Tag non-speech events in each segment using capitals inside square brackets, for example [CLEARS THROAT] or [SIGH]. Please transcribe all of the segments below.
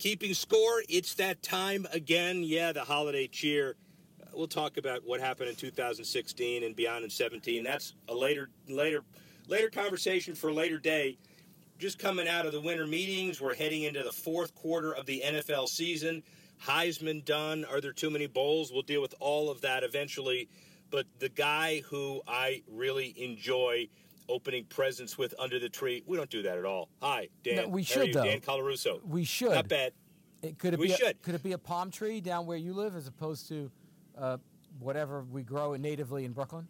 Keeping score, it's that time again. Yeah, the holiday cheer. We'll talk about what happened in 2016 and beyond in 17. That's a later later later conversation for a later day. Just coming out of the winter meetings, we're heading into the fourth quarter of the NFL season. Heisman done. Are there too many bowls? We'll deal with all of that eventually. But the guy who I really enjoy opening presents with under the tree. We don't do that at all. Hi, Dan. No, we should though. Dan Colarusso. We should. Not bad. It, could it we be should. A, could it be a palm tree down where you live as opposed to uh, whatever we grow natively in Brooklyn?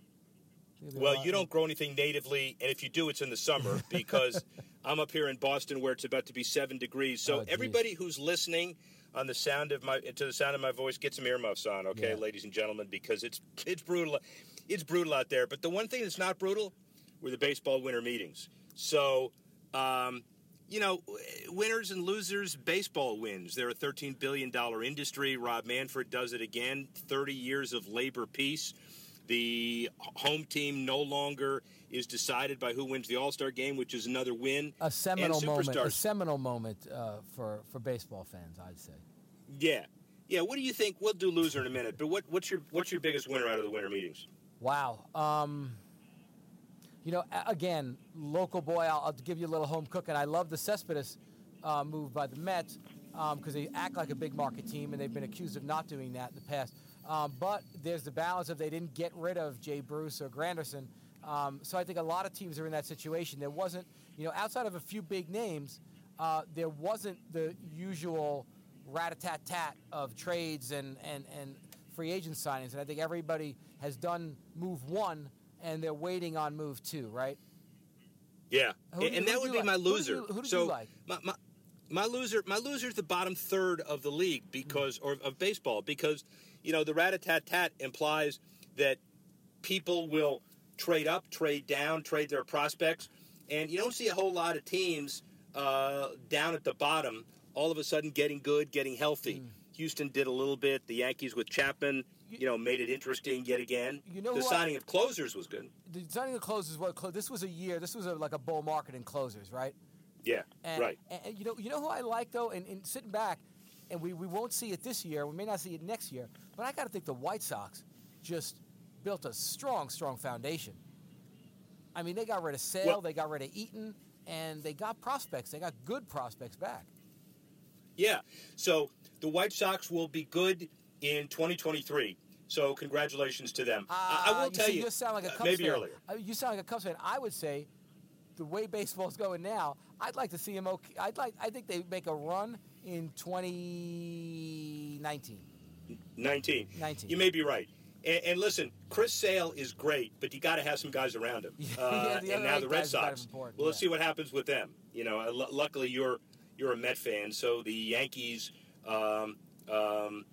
Well, you don't grow anything natively, and if you do, it's in the summer [LAUGHS] because I'm up here in Boston where it's about to be seven degrees. So Oh, everybody who's listening on the sound of my to the sound of my voice, get some earmuffs on, okay, Yeah. ladies and gentlemen, because it's it's brutal. It's brutal out there. But the one thing that's not brutal were the baseball winter meetings. So. Um, you know, winners and losers, baseball wins. They're a $13 billion industry. Rob Manfred does it again. 30 years of labor peace. The home team no longer is decided by who wins the All Star game, which is another win. a seminal moment. A seminal moment uh, for for baseball fans, I'd say. Yeah, yeah. What do you think? We'll do loser in a minute, but what, what's your what's your biggest winner out of the winter meetings? Wow. Um, you know, again, local boy. I'll, I'll give you a little home cooking. I love the Cespedes uh, move by the Mets because they act like a big market team, and they've been accused of not doing that in the past. Um, but there's the balance of they didn't get rid of Jay Bruce or Granderson. Um, so I think a lot of teams are in that situation. There wasn't, you know, outside of a few big names, uh, there wasn't the usual rat-a-tat-tat of trades and, and, and free agent signings. And I think everybody has done move one, and they're waiting on move two, right? Yeah, Who and you- that would be you my like? Who do loser. you- who did you so like? My, my, my loser, my loser's the bottom third of the league because, or of baseball, because you know the rat a tat tat implies that people will trade up, trade down, trade their prospects, and you don't see a whole lot of teams uh, down at the bottom all of a sudden getting good, getting healthy. Hmm. Houston did a little bit. The Yankees with Chapman, you know, made it interesting yet again. You know the who I- signing of closers was good. The signing of closers, clo- this was a year. This was a, like a bull market in closers, right? Yeah, And, right. And, and you know, you know who I like though, and, and sitting back, and we, we won't see it this year. We may not see it next year, but I got to think the White Sox just built a strong, strong foundation. I mean, they got rid of Sale, Well- they got rid of Eaton, and they got prospects. They got good prospects back. Yeah. So the White Sox will be good in 2023. So congratulations to them. I, I Uh, will tell see, you. You sound like a uh, Cubs maybe fan. earlier. Uh, You sound like a Cubs fan. I would say, the way baseball's going now, I'd like to see them. Okay, I'd like. I think they make a run in 2019. 19. 19. You may be right. And, and listen, Chris Sale is great, but you got to have some guys around him. [LAUGHS] Yeah, Uh, and now the Red guys kind of Sox. Well, let's see what happens with them. You know, uh, lu luckily you're you're a Met fan, so the Yankees um, um,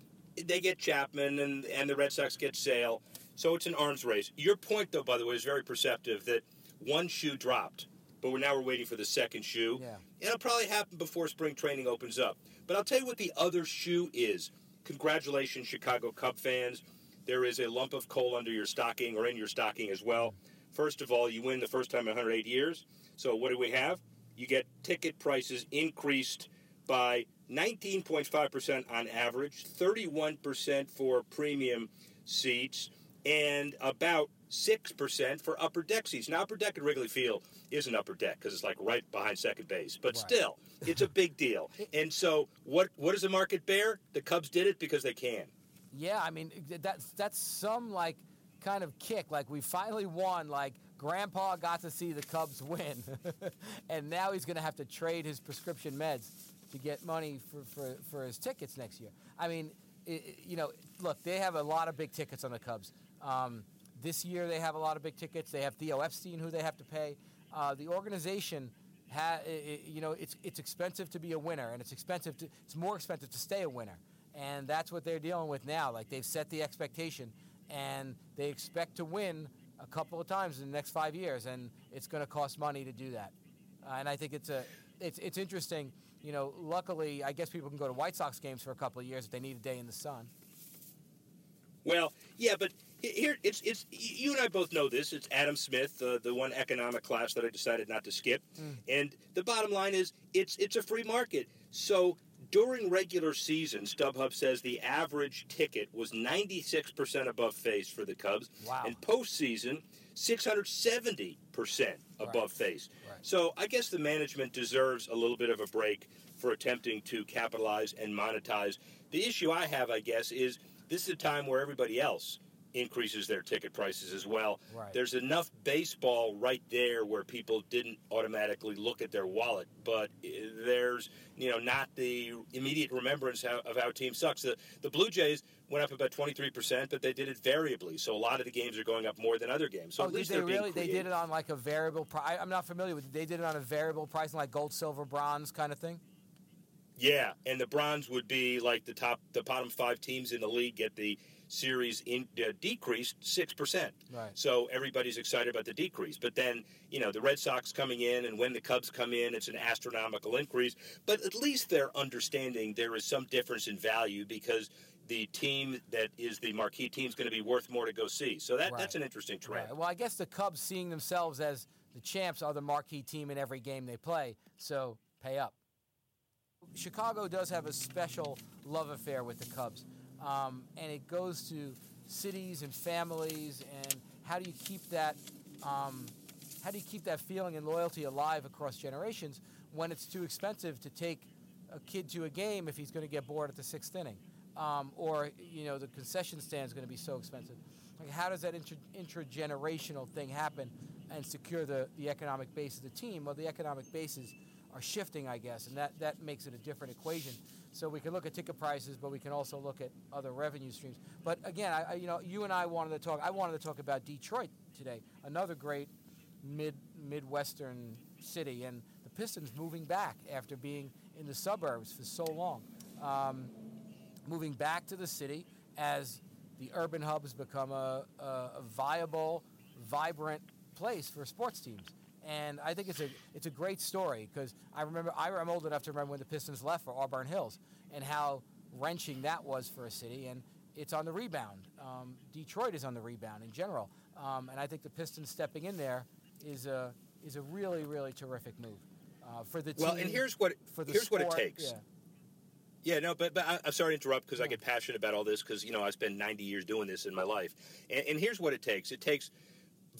they get Chapman, and and the Red Sox get Sale. So it's an arms race. Your point, though, by the way, is very perceptive. That one shoe dropped, but we're now we're waiting for the second shoe. Yeah. It'll probably happen before spring training opens up. But I'll tell you what the other shoe is. Congratulations, Chicago Cub fans. There is a lump of coal under your stocking or in your stocking as well. First of all, you win the first time in 108 years. So what do we have? You get ticket prices increased by 19.5% on average, 31% for premium seats, and about 6% for upper deck seats. Now, upper deck at Wrigley Field isn't upper deck because it's like right behind second base, but Right. still, it's a [LAUGHS] big deal. And so, what what does the market bear? The Cubs did it because they can. Yeah, I mean that's that's some like kind of kick. Like we finally won. Like Grandpa got to see the Cubs win, [LAUGHS] and now he's going to have to trade his prescription meds to get money for, for, for his tickets next year. I mean, i i- you know, look, they have a lot of big tickets on the Cubs. Um, this year they have a lot of big tickets. They have Theo Epstein, who they have to pay. Uh, the organization ha, you know, it's it's expensive to be a winner, and it's expensive to it's more expensive to stay a winner, and that's what they're dealing with now. Like they've set the expectation, and they expect to win a couple of times in the next five years, and it's going to cost money to do that. Uh, and I think it's a it's it's interesting. You know, luckily, I guess people can go to White Sox games for a couple of years if they need a day in the sun. Well, yeah, but here it's it's you and I both know this. It's Adam Smith, uh, the one economic class that I decided not to skip. Mm. And the bottom line is, it's it's a free market. So during regular season, StubHub says the average ticket was 96% above face for the Cubs. Wow. And postseason, 670% above right. face. Right. So I guess the management deserves a little bit of a break for attempting to capitalize and monetize. The issue I have, I guess, is this is a time where everybody else increases their ticket prices as well. Right. There's enough baseball right there where people didn't automatically look at their wallet, but there's you know not the immediate remembrance of how a team sucks. The the Blue Jays went up about 23%, but they did it variably. So a lot of the games are going up more than other games. So oh, at least they really they did it on like a variable price. I'm not familiar with it. They did it on a variable pricing like gold, silver, bronze kind of thing. Yeah, and the bronze would be like the top the bottom 5 teams in the league get the series in, uh, decreased six percent. Right. So everybody's excited about the decrease. But then you know the Red Sox coming in, and when the Cubs come in, it's an astronomical increase. But at least they're understanding there is some difference in value because the team that is the marquee team is going to be worth more to go see. So that, right. that's an interesting trend. Right. Well, I guess the Cubs seeing themselves as the champs are the marquee team in every game they play. So pay up. Chicago does have a special love affair with the Cubs um, and it goes to cities and families and how do you keep that um, how do you keep that feeling and loyalty alive across generations when it's too expensive to take a kid to a game if he's going to get bored at the sixth inning? Um, or you know the concession stand is going to be so expensive. Like how does that inter- intergenerational thing happen and secure the, the economic base of the team? Well the economic bases are shifting i guess and that, that makes it a different equation so we can look at ticket prices, but we can also look at other revenue streams. But again, I, you know, you and I wanted to talk. I wanted to talk about Detroit today, another great mid midwestern city, and the Pistons moving back after being in the suburbs for so long, um, moving back to the city as the urban hub has become a, a, a viable, vibrant place for sports teams and I think it's a it's a great story because I remember I, am old enough to remember when the Pistons left for Auburn Hills and how wrenching that was for a city, and it's on the rebound. Um, Detroit is on the rebound in general, um, and I think the Pistons stepping in there is a is a really really terrific move uh, for the team. Well, and here's what for the here's sport, what it takes. Yeah. Yeah, no, but, but I, am sorry to interrupt because yeah. I get passionate about all this because you know I spent 90 years doing this in my life, and, and here's what it takes: it takes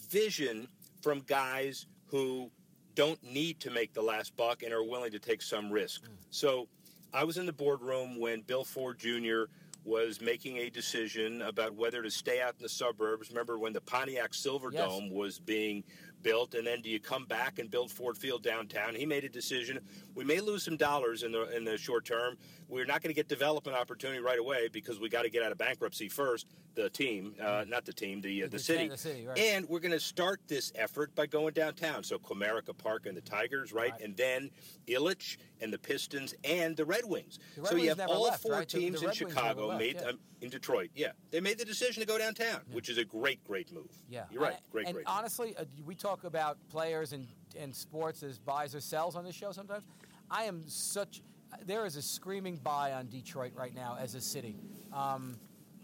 vision from guys who don't need to make the last buck and are willing to take some risk. Mm. So I was in the boardroom when Bill Ford Jr. was making a decision about whether to stay out in the suburbs. Remember when the Pontiac Silverdome yes. was being built, and then do you come back and build Ford Field downtown? He made a decision. We may lose some dollars in the in the short term. We're not going to get development opportunity right away because we got to get out of bankruptcy first. The team, uh, not the team, the uh, the, the, city, the city right. and we're going to start this effort by going downtown. So Comerica Park and the Tigers, right, right. and then Ilitch and the Pistons and the Red Wings. The Red so you have all left, four right? teams in Chicago left, made yeah. um, in Detroit. Yeah, they made the decision to go downtown, yeah. which is a great, great move. Yeah, you're right. Great, and great. honestly, uh, we talk about players and and sports as buys or sells on this show sometimes. I am such. There is a screaming buy on Detroit right now as a city. Um,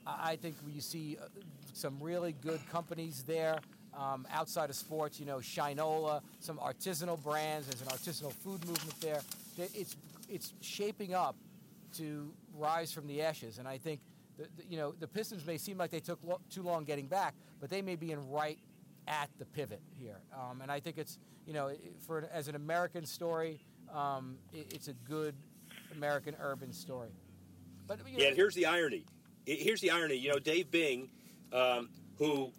I think you see uh, some really good companies there. Um, outside of sports, you know, Shinola, some artisanal brands. There's an artisanal food movement there. It's it's shaping up to rise from the ashes, and I think the, the, you know the Pistons may seem like they took lo- too long getting back, but they may be in right at the pivot here. Um, and I think it's you know for as an American story, um, it, it's a good American urban story. But you know, yeah, here's the irony. Here's the irony. You know, Dave Bing, um, who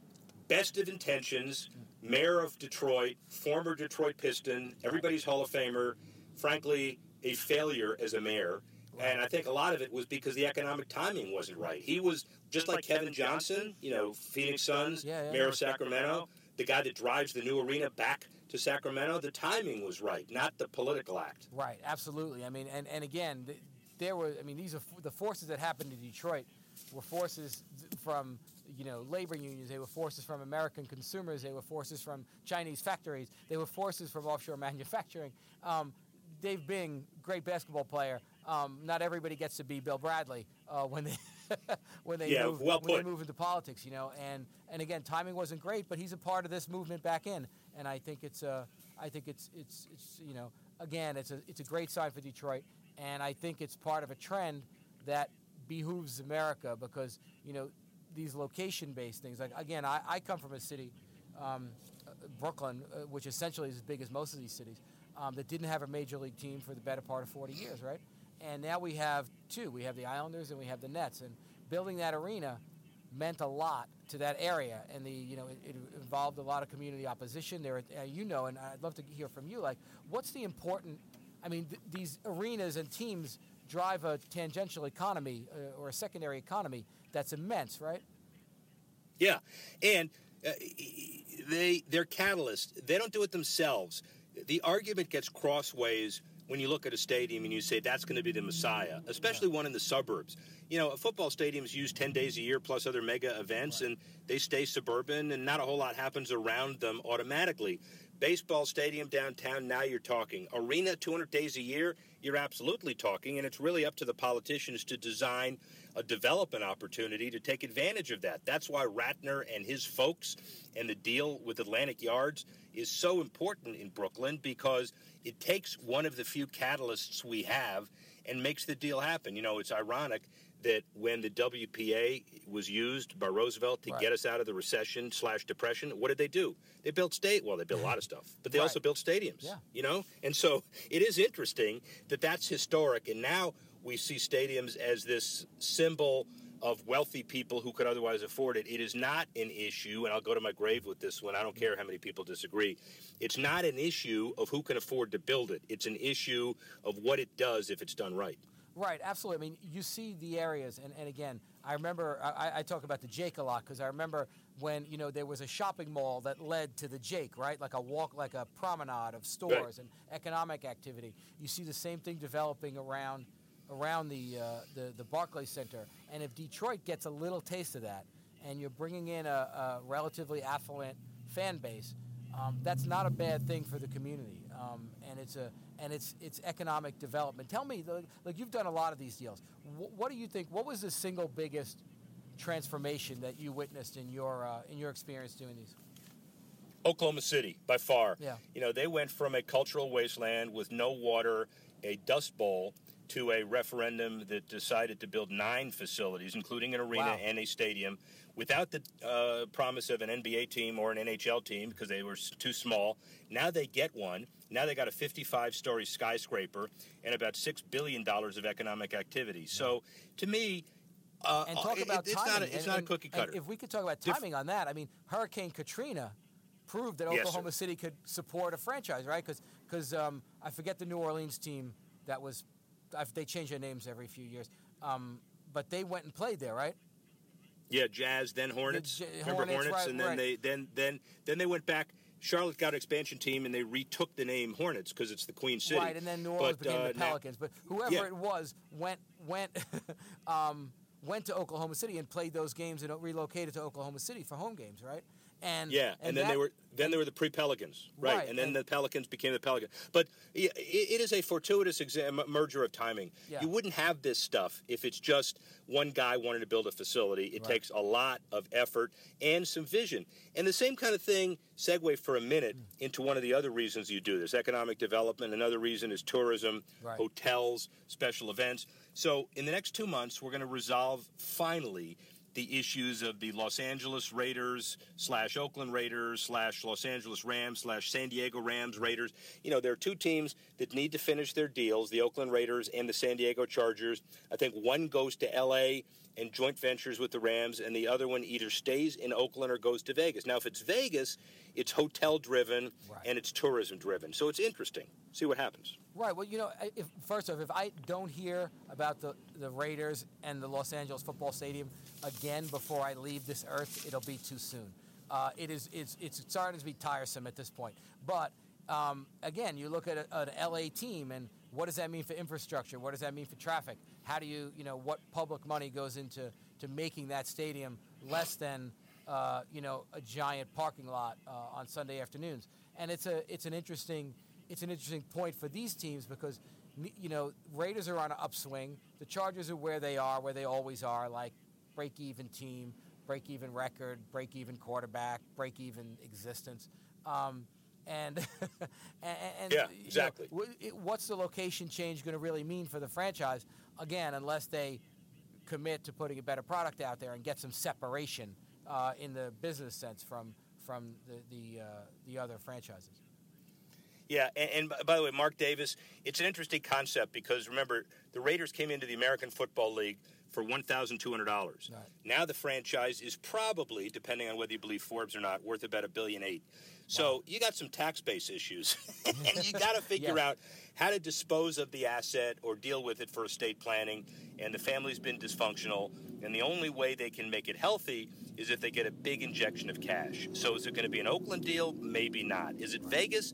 best of intentions, mayor of Detroit, former Detroit Piston, everybody's Hall of Famer. Frankly, a failure as a mayor. And I think a lot of it was because the economic timing wasn't right. He was just like Kevin Johnson, you know, Phoenix Suns, yeah, yeah. mayor of Sacramento, the guy that drives the new arena back to Sacramento, the timing was right, not the political act. Right, absolutely. I mean, and, and again, there were, I mean, these are the forces that happened in Detroit were forces from you know labor unions. They were forces from American consumers. They were forces from Chinese factories. They were forces from offshore [LAUGHS] manufacturing. Um, Dave Bing, great basketball player. Um, not everybody gets to be Bill Bradley uh, when they [LAUGHS] when they yeah, move well when they move into politics. You know, and and again, timing wasn't great, but he's a part of this movement back in, and I think it's a I think it's it's it's you know again it's a it's a great sign for Detroit, and I think it's part of a trend that behooves America because you know these location-based things. Like again, I, I come from a city, um, Brooklyn, uh, which essentially is as big as most of these cities, um, that didn't have a major league team for the better part of 40 years, right? And now we have two. We have the Islanders and we have the Nets, and building that arena meant a lot to that area, and the you know it, it involved a lot of community opposition. There, uh, you know, and I'd love to hear from you. Like, what's the important? I mean, th- these arenas and teams drive a tangential economy uh, or a secondary economy that's immense, right? Yeah, and uh, they they're catalysts. They don't do it themselves. The argument gets crossways when you look at a stadium and you say that's going to be the messiah, especially one in the suburbs. You know, football stadiums use 10 days a year plus other mega events, right. and they stay suburban, and not a whole lot happens around them automatically. Baseball stadium downtown, now you're talking. Arena 200 days a year, you're absolutely talking, and it's really up to the politicians to design a development opportunity to take advantage of that. That's why Ratner and his folks and the deal with Atlantic Yards is so important in Brooklyn because it takes one of the few catalysts we have and makes the deal happen. You know, it's ironic that when the WPA was used by Roosevelt to right. get us out of the recession slash depression, what did they do? They built state. Well, they built a lot of [LAUGHS] stuff, but they right. also built stadiums. Yeah. You know, and so it is interesting that that's historic, and now we see stadiums as this symbol of wealthy people who could otherwise afford it. It is not an issue, and I'll go to my grave with this one. I don't care how many people disagree. It's not an issue of who can afford to build it. It's an issue of what it does if it's done right. Right, absolutely. I mean, you see the areas, and, and again, I remember I, I talk about the Jake a lot because I remember when you know there was a shopping mall that led to the Jake, right? Like a walk, like a promenade of stores right. and economic activity. You see the same thing developing around around the, uh, the, the Barclays Center. And if Detroit gets a little taste of that, and you're bringing in a, a relatively affluent fan base, um, that's not a bad thing for the community. Um, and it's a and it's it's economic development. Tell me, like you've done a lot of these deals. what do you think? What was the single biggest transformation that you witnessed in your uh, in your experience doing these? Oklahoma City, by far. Yeah. You know, they went from a cultural wasteland with no water, a dust bowl, to a referendum that decided to build nine facilities, including an arena wow. and a stadium, without the uh, promise of an NBA team or an NHL team because they were too small. Now they get one. Now they got a 55 story skyscraper and about $6 billion of economic activity. So to me, uh, and talk about it, it's timing. Not a, it's and, not a cookie cutter. If we could talk about timing on that, I mean, Hurricane Katrina proved that Oklahoma yes, City could support a franchise, right? Because um, I forget the New Orleans team that was I've, they change their names every few years. Um, but they went and played there, right? Yeah, Jazz, then Hornets. The, Remember Hornets, Hornets, right, and then right. they then then then they went back. Charlotte got an expansion team, and they retook the name Hornets because it's the Queen City. Right, and then New Orleans but, became uh, the Pelicans. Now, but whoever yeah. it was went went [LAUGHS] um, went to Oklahoma City and played those games and relocated to Oklahoma City for home games, right? And yeah, and, and then that, they were then they were the pre Pelicans, right. right? And then and, the Pelicans became the Pelicans. But it, it is a fortuitous exam, merger of timing. Yeah. You wouldn't have this stuff if it's just one guy wanted to build a facility. It right. takes a lot of effort and some vision. And the same kind of thing. Segue for a minute mm. into one of the other reasons you do this: economic development. Another reason is tourism, right. hotels, special events. So in the next two months, we're going to resolve finally the issues of the Los Angeles Raiders slash Oakland Raiders slash Los Angeles Rams slash San Diego Rams Raiders. You know, there are two teams that need to finish their deals the Oakland Raiders and the San Diego Chargers. I think one goes to LA and joint ventures with the Rams, and the other one either stays in Oakland or goes to Vegas. Now, if it's Vegas, it's hotel driven right. and it's tourism driven. So it's interesting. See what happens. Right. Well, you know, if, first off, if I don't hear about the, the Raiders and the Los Angeles Football Stadium again before I leave this earth, it'll be too soon. uh, it is it's it's starting to be tiresome at this point. But um, again, you look at a, an LA team, and what does that mean for infrastructure? What does that mean for traffic? How do you you know what public money goes into to making that stadium less than uh, you know a giant parking lot uh, on Sunday afternoons? And it's a it's an interesting it's an interesting point for these teams because you know Raiders are on an upswing. The Chargers are where they are, where they always are, like break even team, break even record, break even quarterback, break even existence. Um, and, [LAUGHS] and, and, yeah, exactly. Know, what's the location change going to really mean for the franchise? Again, unless they commit to putting a better product out there and get some separation uh, in the business sense from from the the, uh, the other franchises. Yeah, and, and, by the way, Mark Davis, it's an interesting concept because remember, the Raiders came into the American Football League for $1,200. Right. Now the franchise is probably, depending on whether you believe Forbes or not, worth about a billion eight. So wow. you got some tax base issues, [LAUGHS] [LAUGHS] and you got to figure yeah. out how to dispose of the asset or deal with it for estate planning. And the family's been dysfunctional, and the only way they can make it healthy is if they get a big injection of cash. So is it going to be an Oakland deal? Maybe not. Is it Vegas?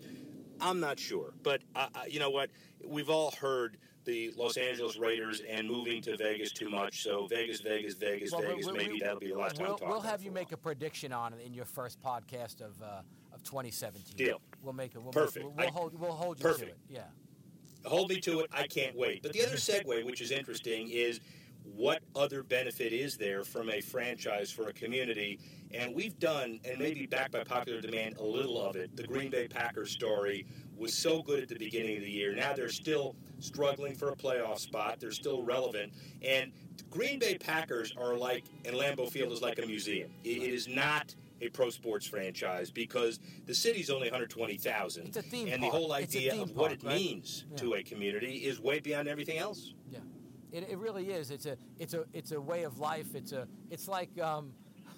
I'm not sure, but uh, uh, you know what? We've all heard the Los Angeles Raiders and moving to Vegas too much. So Vegas, Vegas, Vegas, well, Vegas. We'll, maybe we'll, that'll be the last time. We'll have you make a prediction on it in your first podcast of uh, of 2017. Deal. We'll make it. We'll Perfect. Make, we'll, we'll, hold. We'll hold you Perfect. to it. Yeah. Hold me to it. I can't wait. But the other segue, which is interesting, is what other benefit is there from a franchise for a community? And we've done, and maybe backed by popular demand, a little of it. The Green Bay Packers story was so good at the beginning of the year. Now they're still struggling for a playoff spot. They're still relevant. And Green Bay Packers are like, and Lambeau Field is like a museum. it is not a pro sports franchise because the city's only 120,000. It's a theme And park. the whole idea of what park, it right? means yeah. to a community is way beyond everything else. Yeah. It, it really is. It's a it's a it's a way of life. It's a it's like um,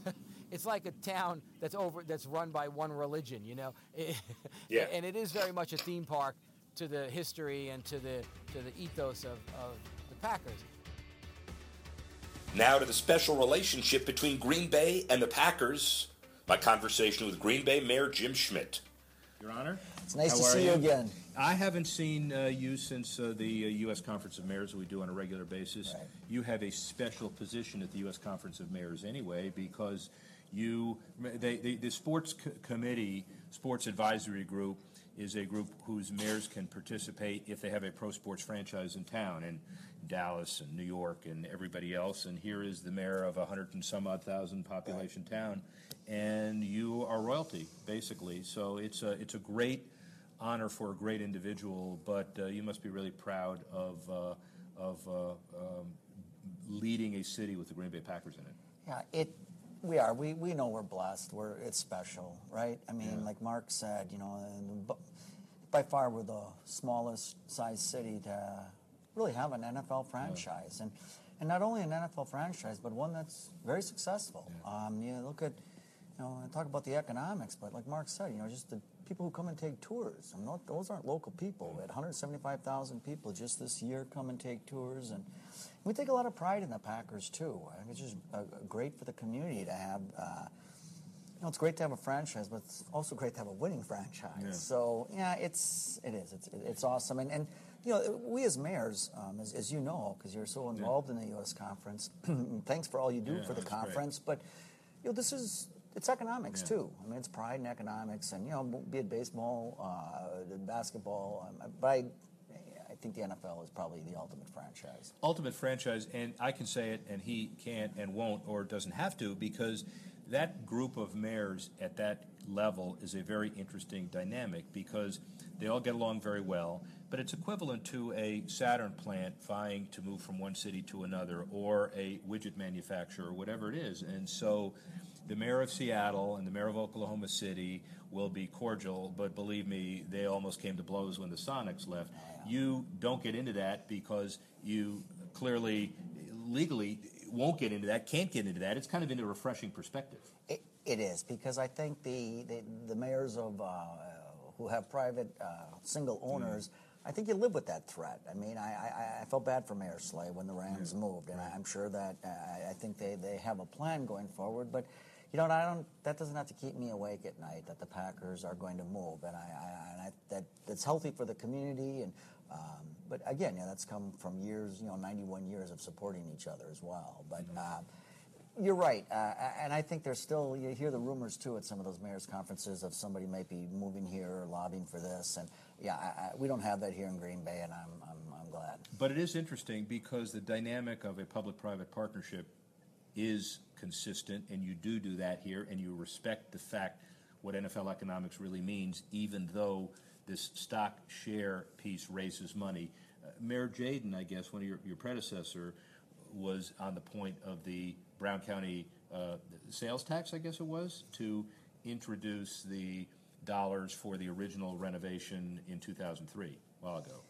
[LAUGHS] it's like a town that's over that's run by one religion. You know. [LAUGHS] yeah. And it is very much a theme park to the history and to the to the ethos of, of the Packers. Now to the special relationship between Green Bay and the Packers. My conversation with Green Bay Mayor Jim Schmidt. Your Honor. It's nice How to see you? you again. I haven't seen uh, you since uh, the uh, U.S. Conference of Mayors that we do on a regular basis. Right. You have a special position at the U.S. Conference of Mayors anyway because you, they, they, the sports co- committee, sports advisory group, is a group whose mayors can participate if they have a pro sports franchise in town in Dallas and New York and everybody else. And here is the mayor of a hundred and some odd thousand population town, and you are royalty basically. So it's a it's a great honor for a great individual, but uh, you must be really proud of uh, of uh, um, leading a city with the Green Bay Packers in it. Yeah, it. We are. We, we know we're blessed. We're it's special, right? I mean, Yeah. like Mark said, you know, and by far we're the smallest size city to really have an NFL franchise, and and not only an NFL franchise, but one that's very successful. Um, you look at, you know, I talk about the economics, but like Mark said, you know, just the people who come and take tours. I mean, tho- those aren't local people. We had 175,000 people just this year come and take tours, and we take a lot of pride in the Packers too. I think it's just uh, great for the community to have. Uh, you know, it's great to have a franchise, but it's also great to have a winning franchise. Yeah. So yeah, it's it is it's it's awesome, and and you know we as mayors, um, as, as you know, because you're so involved in the U.S. conference. [CLEARS THROAT] thanks for all you do Yeah, for the that's great. conference, but you know this is it's economics Yeah. too. I mean, it's pride in economics, and you know, be it baseball, uh, basketball, um, but I, I think the NFL is probably the ultimate franchise. ultimate franchise, and I can say it, and he can't and won't or doesn't have to because that group of mayors at that level is a very interesting dynamic because they all get along very well, but it's equivalent to a Saturn plant vying to move from one city to another or a widget manufacturer or whatever it is. And so the mayor of Seattle and the mayor of Oklahoma City will be cordial, but believe me, they almost came to blows when the Sonics left. You don't get into that because you clearly, legally, won't get into that, can't get into that. It's kind of in a refreshing perspective. It, it is because I think the the, the mayors of uh, who have private uh, single owners. I think you live with that threat. I mean, I, I, I felt bad for Mayor Slay when the Rams moved, and I, I'm sure that uh, I- I think they, they have a plan going forward. But you know, I don't. That doesn't have to keep me awake at night. That the Packers are going to move, and I, I, and I that that's healthy for the community. And um, but again, yeah, that's come from years, you know, 91 years of supporting each other as well. But. Um, you're right, uh, and I think there's still you hear the rumors too at some of those mayors' conferences of somebody might be moving here or lobbying for this, and yeah, I, I, we don't have that here in Green Bay, and I'm, I'm, I'm glad. But it is interesting because the dynamic of a public-private partnership is consistent, and you do do that here, and you respect the fact what NFL economics really means, even though this stock share piece raises money. Uh, Mayor Jadin, I guess, one of your, your predecessor, was on the point of the Brown County uh, sales tax, I guess it was, to introduce the dollars for the original renovation in 2003, a while ago.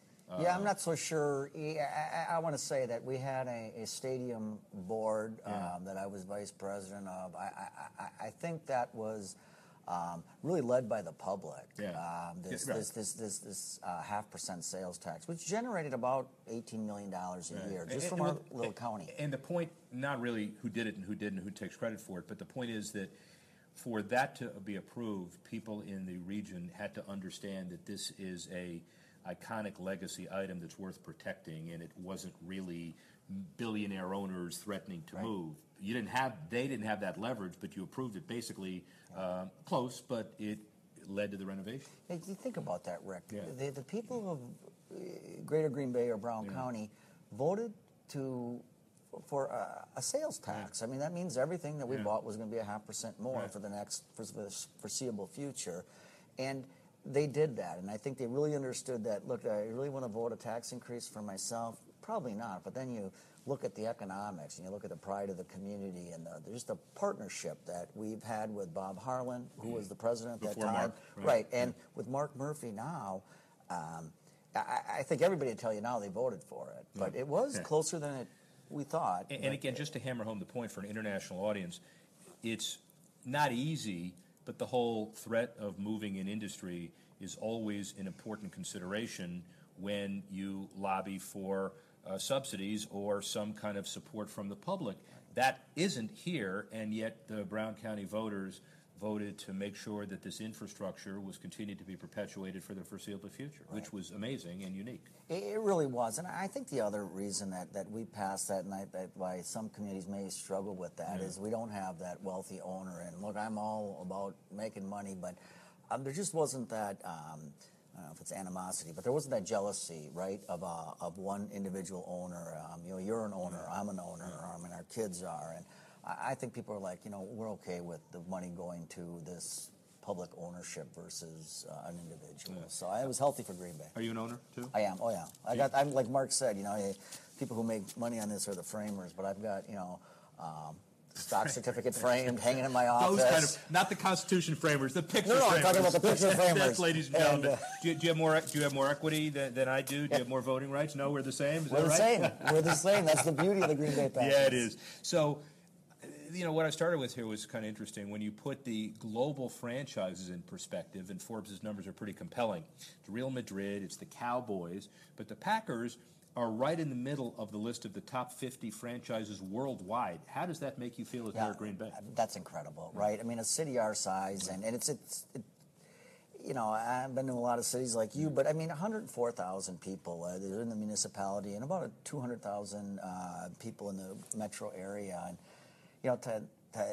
Yeah, I'm not so sure. Yeah, I, I, want to say that we had a, a stadium board um, Yeah. that I was vice president of. I, I, I- I think that was um, really led by the public. Yeah. Um, this, Yeah, right. this this this this uh, half percent sales tax, which generated about 18 million dollars a year just And- from and our little county. And the point, not really who did it and who didn't, who takes credit for it, but the point is that for that to be approved, people in the region had to understand that this is a iconic legacy item that's worth protecting, and it wasn't really billionaire owners threatening to Right. move. You didn't have, they didn't have that leverage, but you approved it basically um, close, but it led to the renovation. Hey, you think about that, Rick. Yeah. The, the people of uh, Greater Green Bay or Brown County voted to for a, a sales tax. I mean, that means everything that we Yeah. bought was going to be a half percent more for the next for the foreseeable future, and they did that. And I think they really understood that. Look, I really want to vote a tax increase for myself. Probably not. But then you look at the economics and you look at the pride of the community and the, just the partnership that we've had with Bob Harlan, who was the president at Before that time. Mark, right. right. And with Mark Murphy now, um, I, I think everybody would tell you now they voted for it, but it was Yeah. closer than it, we thought. And, and again, just to hammer home the point for an international audience, it's not easy, but the whole threat of moving an industry is always an important consideration when you lobby for uh, subsidies or some kind of support from the public. That isn't here, and yet the Brown County voters voted to make sure that this infrastructure was continued to be perpetuated for the foreseeable future, which was amazing and unique. It, it really was, and I think the other reason that, that we passed that, and I, that why some communities may struggle with that, is we don't have that wealthy owner. And look, I'm all about making money, but um, there just wasn't that. Um, I don't know if it's animosity, but there wasn't that jealousy, right, of uh, of one individual owner. Um, you know, you're an owner, I'm an owner, I mean, our kids are, and I, think people are like, you know, we're okay with the money going to this public ownership versus uh, an individual. So I, it was healthy for Green Bay. Are you an owner too? I am. Oh yeah. I got. I'm like Mark said. You know, people who make money on this are the framers, but I've got you know, um, [LAUGHS] stock certificate framed, hanging in my office. Those kind of, not the Constitution framers, the picture No, no, I'm talking about the picture [LAUGHS] framers. That's, ladies and And, gentlemen. uh, do, you, do you have more? Do you have more equity than, than I do? Do you have more voting rights? No, we're the same. Is We're that the right? same. [LAUGHS] We're the same. That's the beauty of the Green Bay Packers. Yeah, it is. So, you know, what I started with here was kind of interesting. When you put the global franchises in perspective, and Forbes' numbers are pretty compelling. It's Real Madrid, it's the Cowboys, but the Packers are right in the middle of the list of the top 50 franchises worldwide. How does that make you feel as mayor of Green Bay? That's incredible, right? I mean, a city our size, and, and it's it's. It, you know, I've been to a lot of cities like you, but I mean, 104,000 people uh, they're in the municipality, and about 200,000 uh, people in the metro area, and you know, to to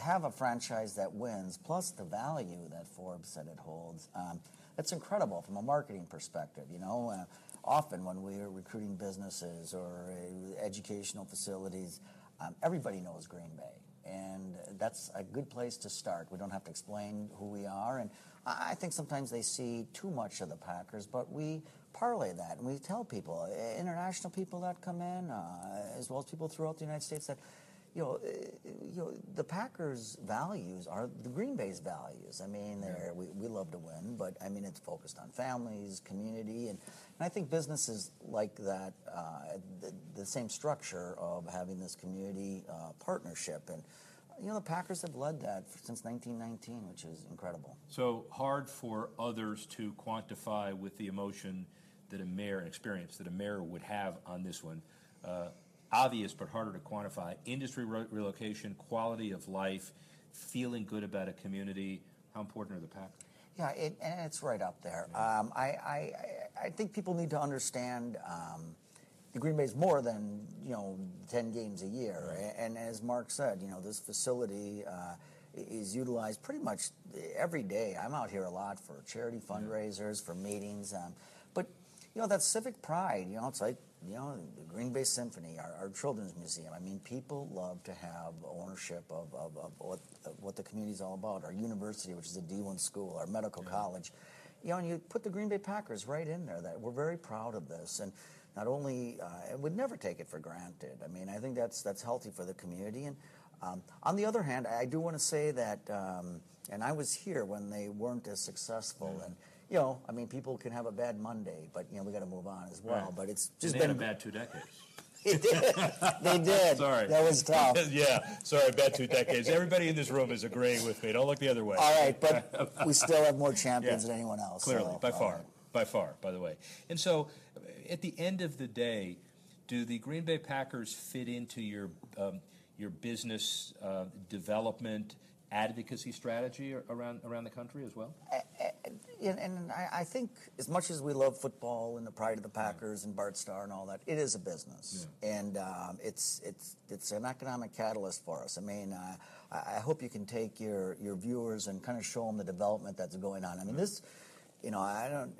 have a franchise that wins, plus the value that Forbes said it holds, um, that's incredible from a marketing perspective. You know, uh, often when we're recruiting businesses or uh, educational facilities, um, everybody knows Green Bay and that's a good place to start. We don't have to explain who we are, and I think sometimes they see too much of the Packers, but we parlay that and we tell people, international people that come in, uh, as well as people throughout the United States, that you know, uh, you know, the Packers' values are the Green Bay's values. I mean, they're, we, we love to win, but I mean, it's focused on families, community, and, and I think businesses like that, uh, the, the same structure of having this community uh, partnership. And, you know, the Packers have led that since 1919, which is incredible. So hard for others to quantify with the emotion that a mayor, an experience that a mayor would have on this one. Uh, obvious, but harder to quantify. Industry re- relocation, quality of life, feeling good about a community. How important are the Packers? Yeah, it, and it's right up there. Um, I, I, I think people need to understand um, the Green Bay is more than you know ten games a year, right. and, as Mark said, you know this facility uh, is utilized pretty much every day. I'm out here a lot for charity fundraisers, for meetings, um, but you know that civic pride. You know, it's like you know, the Green Bay Symphony, our, our, children's museum. I mean, people love to have ownership of, of, of what, of what the community is all about. Our university, which is a D1 school, our medical yeah. college. You know, and you put the Green Bay Packers right in there. That we're very proud of this, and not only uh, would never take it for granted. I mean, I think that's that's healthy for the community. And um, on the other hand, I do want to say that, um, and I was here when they weren't as successful, yeah. and you know, I mean, people can have a bad Monday, but you know, we got to move on as well. Right. But it's just and been a bad two decades. [LAUGHS] they did. They did. sorry. That was tough. [LAUGHS] yeah. Sorry, bad two decades. Everybody in this room is agreeing with me. Don't look the other way. All right, but [LAUGHS] we still have more champions yeah. than anyone else. Clearly, so, by far. Right. By far, by the way. And so, at the end of the day, do the Green Bay Packers fit into your um, your business uh, development? Advocacy strategy around around the country as well? And, and I, I, think as much as we love football and the pride of the Packers and Bart Starr and all that, it is a business, yeah. and um, it's it's it's an economic catalyst for us. I mean, uh, I hope you can take your your viewers and kind of show them the development that's going on. I mean, this you know, I don't.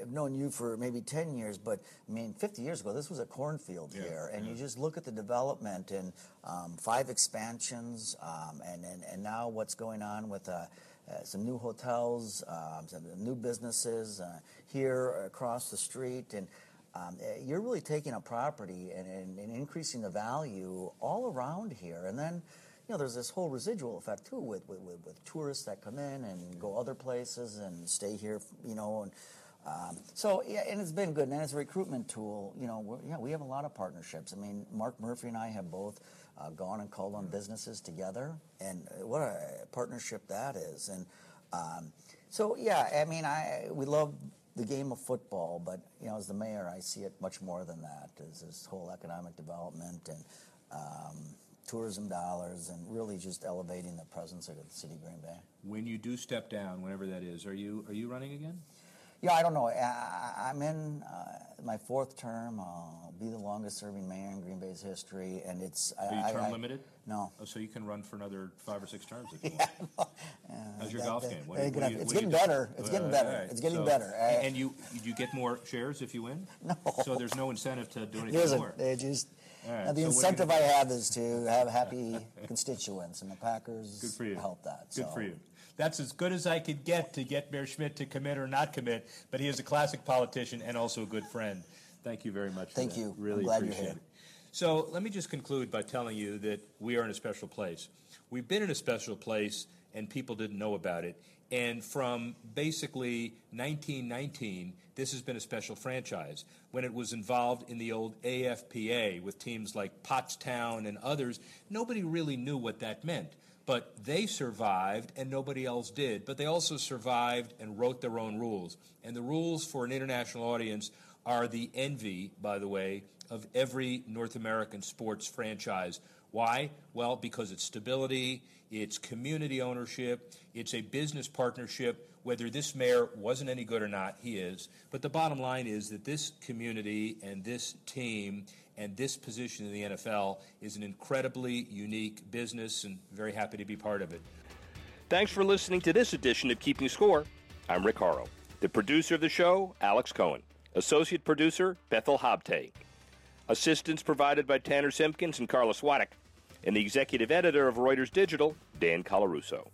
I've known you for maybe ten years, but I mean, fifty years ago, this was a cornfield yeah, here, and yeah. you just look at the development and um, five expansions, um, and, and and now what's going on with. Uh, uh, some new hotels, um, some new businesses uh, here across the street, and um, eh, you're really taking a property and, and, and increasing the value all around here. And then, you know, there's this whole residual effect too with, with, with, with tourists that come in and go other places and stay here, you know, and um, so yeah, and it's been good. And as a recruitment tool, you know, yeah, we have a lot of partnerships. I mean, Mark Murphy and I have both uh, gone and called on businesses together, and what a partnership that is. And um, so yeah, I mean, I we love the game of football, but you know, as the mayor, I see it much more than that. Is this whole economic development and um, tourism dollars and really just elevating the presence of the city of Green Bay. When you do step down, whenever that is, are you are you running again? Yeah, I don't know. I, am in uh, my fourth term. I'll be the longest-serving mayor in Green Bay's history, and it's. Are you term I, limited? No. Oh, so you can run for another five or six terms if you [LAUGHS] yeah, want. Uh, How's your that, golf that, game? What, what you, it's getting better. It's getting better. Right. It's getting so, better. and you you get more shares if you win. [LAUGHS] No. So there's no incentive to do anything more. They just Right, the so incentive I have is to have happy [LAUGHS] constituents, and the Packers good for you. help that. Good so. for you. That's as good as I could get to get Mayor Schmidt to commit or not commit, but he is a classic politician and also a good friend. Thank you very much. Thank you. Really appreciate it. So let me just conclude by telling you that we are in a special place. We've been in a special place, and people didn't know about it. And from basically 1919, this has been a special franchise. When it was involved in the old AFPA with teams like Pottstown and others, nobody really knew what that meant. But they survived and nobody else did. But they also survived and wrote their own rules. And the rules for an international audience are the envy, by the way, of every North American sports franchise. Why? Well, because it's stability, it's community ownership, it's a business partnership. Whether this mayor wasn't any good or not, he is. But the bottom line is that this community and this team and this position in the NFL is an incredibly unique business, and very happy to be part of it. Thanks for listening to this edition of Keeping Score. I'm Rick Horrow. The producer of the show, Alex Cohen. Associate producer, Bethel Habte. Assistance provided by Tanner Simpkins and Carlos Waddick and the executive editor of Reuters Digital, Dan Colarusso.